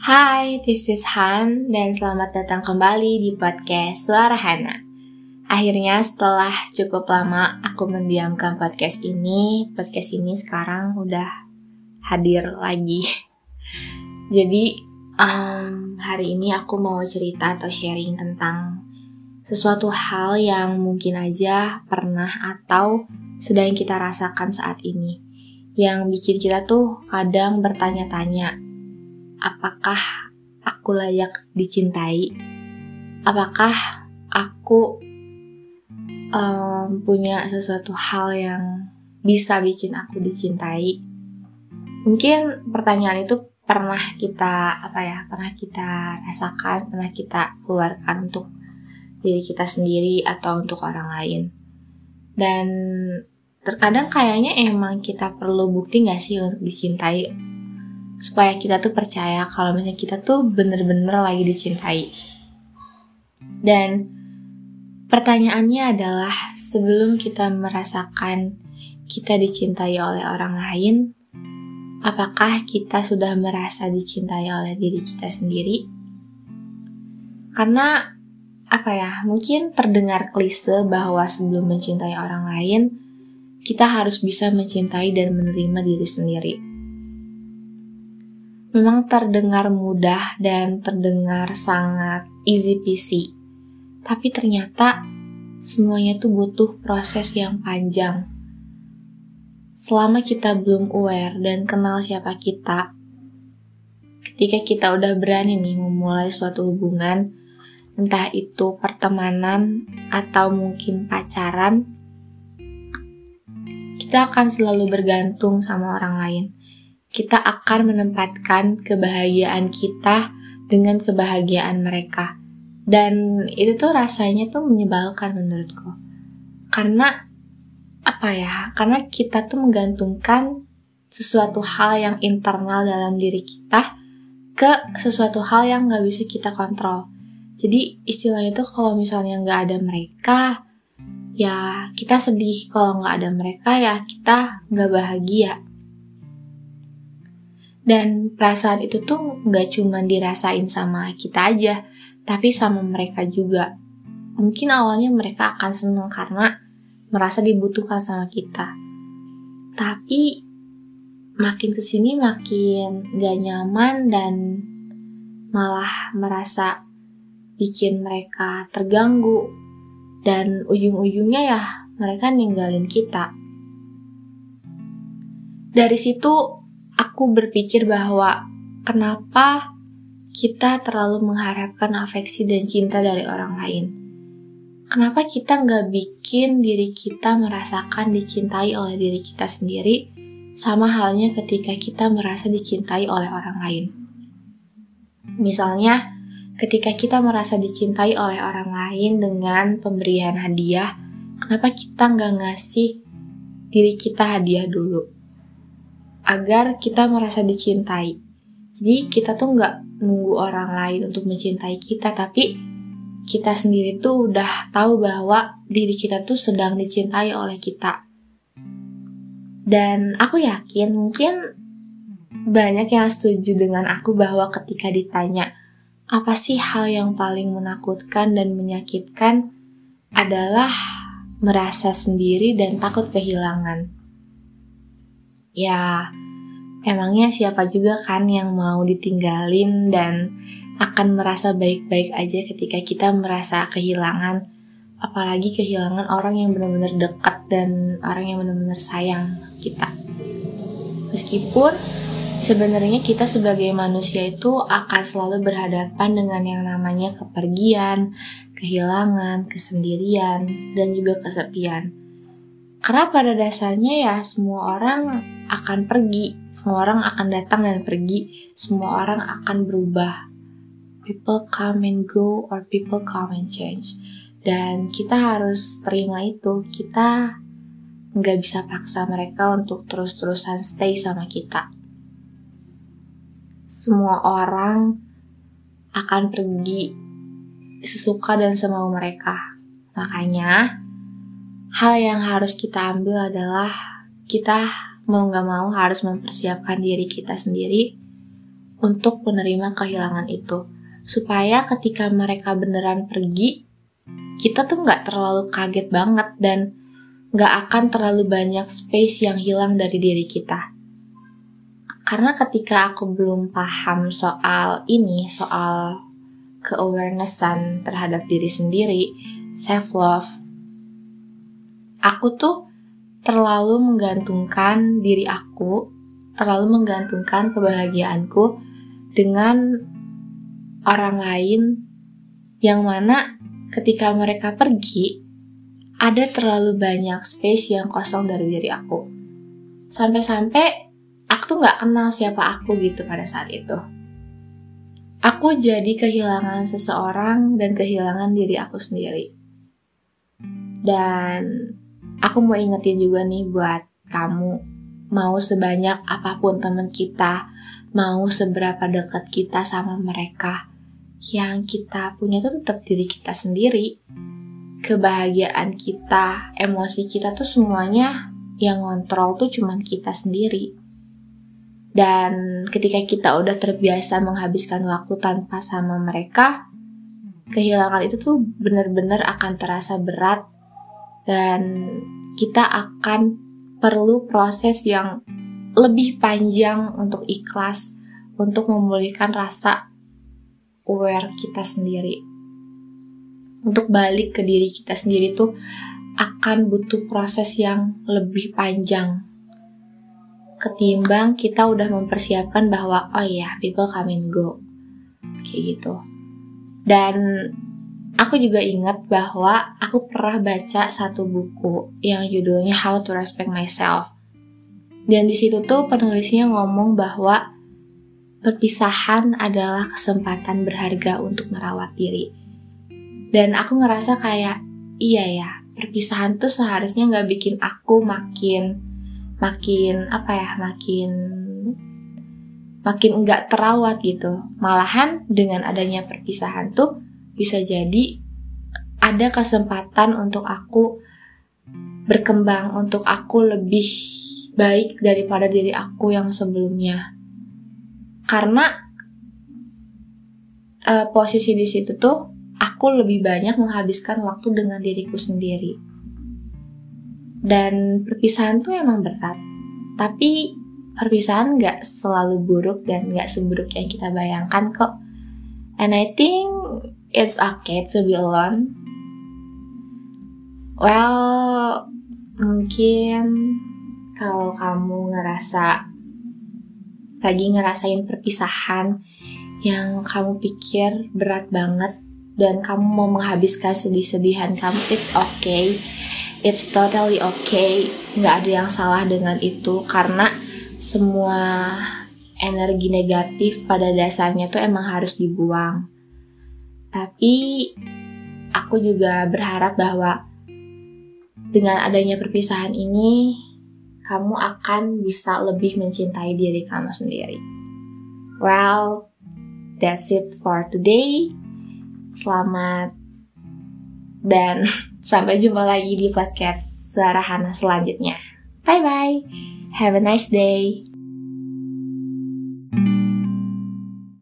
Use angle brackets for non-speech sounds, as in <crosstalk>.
Hai, this is Han dan selamat datang kembali di podcast Suara Hana. Akhirnya setelah cukup lama aku mendiamkan podcast ini, podcast ini sekarang udah hadir lagi. <laughs> Jadi um, hari ini aku mau cerita atau sharing tentang sesuatu hal yang mungkin aja pernah atau sedang kita rasakan saat ini. Yang bikin kita tuh kadang bertanya-tanya, apakah aku layak dicintai? Apakah aku um, punya sesuatu hal yang bisa bikin aku dicintai? Mungkin pertanyaan itu pernah kita apa ya pernah kita rasakan pernah kita keluarkan untuk diri kita sendiri atau untuk orang lain dan terkadang kayaknya emang kita perlu bukti gak sih untuk dicintai supaya kita tuh percaya kalau misalnya kita tuh bener-bener lagi dicintai. Dan pertanyaannya adalah sebelum kita merasakan kita dicintai oleh orang lain, apakah kita sudah merasa dicintai oleh diri kita sendiri? Karena apa ya, mungkin terdengar klise bahwa sebelum mencintai orang lain, kita harus bisa mencintai dan menerima diri sendiri memang terdengar mudah dan terdengar sangat easy peasy. Tapi ternyata semuanya tuh butuh proses yang panjang. Selama kita belum aware dan kenal siapa kita, ketika kita udah berani nih memulai suatu hubungan, entah itu pertemanan atau mungkin pacaran, kita akan selalu bergantung sama orang lain kita akan menempatkan kebahagiaan kita dengan kebahagiaan mereka. Dan itu tuh rasanya tuh menyebalkan menurutku. Karena apa ya? Karena kita tuh menggantungkan sesuatu hal yang internal dalam diri kita ke sesuatu hal yang nggak bisa kita kontrol. Jadi istilahnya tuh kalau misalnya nggak ada mereka, ya kita sedih. Kalau nggak ada mereka ya kita nggak bahagia. Dan perasaan itu tuh nggak cuma dirasain sama kita aja, tapi sama mereka juga. Mungkin awalnya mereka akan seneng karena merasa dibutuhkan sama kita. Tapi makin ke sini makin gak nyaman dan malah merasa bikin mereka terganggu. Dan ujung-ujungnya ya mereka ninggalin kita. Dari situ aku berpikir bahwa kenapa kita terlalu mengharapkan afeksi dan cinta dari orang lain. Kenapa kita nggak bikin diri kita merasakan dicintai oleh diri kita sendiri, sama halnya ketika kita merasa dicintai oleh orang lain. Misalnya, ketika kita merasa dicintai oleh orang lain dengan pemberian hadiah, kenapa kita nggak ngasih diri kita hadiah dulu? Agar kita merasa dicintai. Jadi kita tuh nggak nunggu orang lain untuk mencintai kita, tapi kita sendiri tuh udah tahu bahwa diri kita tuh sedang dicintai oleh kita. Dan aku yakin mungkin banyak yang setuju dengan aku bahwa ketika ditanya apa sih hal yang paling menakutkan dan menyakitkan adalah merasa sendiri dan takut kehilangan ya emangnya siapa juga kan yang mau ditinggalin dan akan merasa baik-baik aja ketika kita merasa kehilangan apalagi kehilangan orang yang benar-benar dekat dan orang yang benar-benar sayang kita meskipun sebenarnya kita sebagai manusia itu akan selalu berhadapan dengan yang namanya kepergian, kehilangan, kesendirian, dan juga kesepian. Karena pada dasarnya ya semua orang akan pergi, semua orang akan datang dan pergi, semua orang akan berubah. People come and go or people come and change. Dan kita harus terima itu, kita nggak bisa paksa mereka untuk terus-terusan stay sama kita. Semua orang akan pergi sesuka dan semau mereka. Makanya, hal yang harus kita ambil adalah kita mau nggak mau harus mempersiapkan diri kita sendiri untuk menerima kehilangan itu. Supaya ketika mereka beneran pergi, kita tuh nggak terlalu kaget banget dan nggak akan terlalu banyak space yang hilang dari diri kita. Karena ketika aku belum paham soal ini, soal ke-awarenessan terhadap diri sendiri, self-love, aku tuh terlalu menggantungkan diri aku, terlalu menggantungkan kebahagiaanku dengan orang lain yang mana ketika mereka pergi, ada terlalu banyak space yang kosong dari diri aku. Sampai-sampai aku tuh nggak kenal siapa aku gitu pada saat itu. Aku jadi kehilangan seseorang dan kehilangan diri aku sendiri. Dan aku mau ingetin juga nih buat kamu, mau sebanyak apa pun teman kita, mau seberapa dekat kita sama mereka, yang kita punya tuh tetap diri kita sendiri. Kebahagiaan kita, emosi kita tuh semuanya yang ngontrol tuh cuman kita sendiri. Dan ketika kita udah terbiasa menghabiskan waktu tanpa sama mereka, kehilangan itu tuh benar-benar akan terasa berat dan kita akan perlu proses yang lebih panjang untuk ikhlas, untuk memulihkan rasa aware kita sendiri. Untuk balik ke diri kita sendiri tuh akan butuh proses yang lebih panjang. Ketimbang kita udah mempersiapkan bahwa oh iya people come and go. Kayak gitu. Dan aku juga ingat bahwa aku pernah baca satu buku yang judulnya How to Respect Myself. Dan di situ tuh penulisnya ngomong bahwa perpisahan adalah kesempatan berharga untuk merawat diri. Dan aku ngerasa kayak iya ya perpisahan tuh seharusnya nggak bikin aku makin makin apa ya makin makin enggak terawat gitu. Malahan dengan adanya perpisahan tuh bisa jadi ada kesempatan untuk aku berkembang untuk aku lebih baik daripada diri aku yang sebelumnya karena uh, posisi di situ tuh aku lebih banyak menghabiskan waktu dengan diriku sendiri dan perpisahan tuh emang berat. Tapi perpisahan gak selalu buruk dan gak seburuk yang kita bayangkan kok. And I think it's okay to be alone. Well, mungkin kalau kamu ngerasa lagi ngerasain perpisahan yang kamu pikir berat banget dan kamu mau menghabiskan sedih-sedihan kamu, it's okay. It's totally okay. Nggak ada yang salah dengan itu karena semua energi negatif pada dasarnya tuh emang harus dibuang tapi aku juga berharap bahwa dengan adanya perpisahan ini kamu akan bisa lebih mencintai diri kamu sendiri well that's it for today selamat dan <laughs> sampai jumpa lagi di podcast Suara Hana selanjutnya. Bye bye. Have a nice day.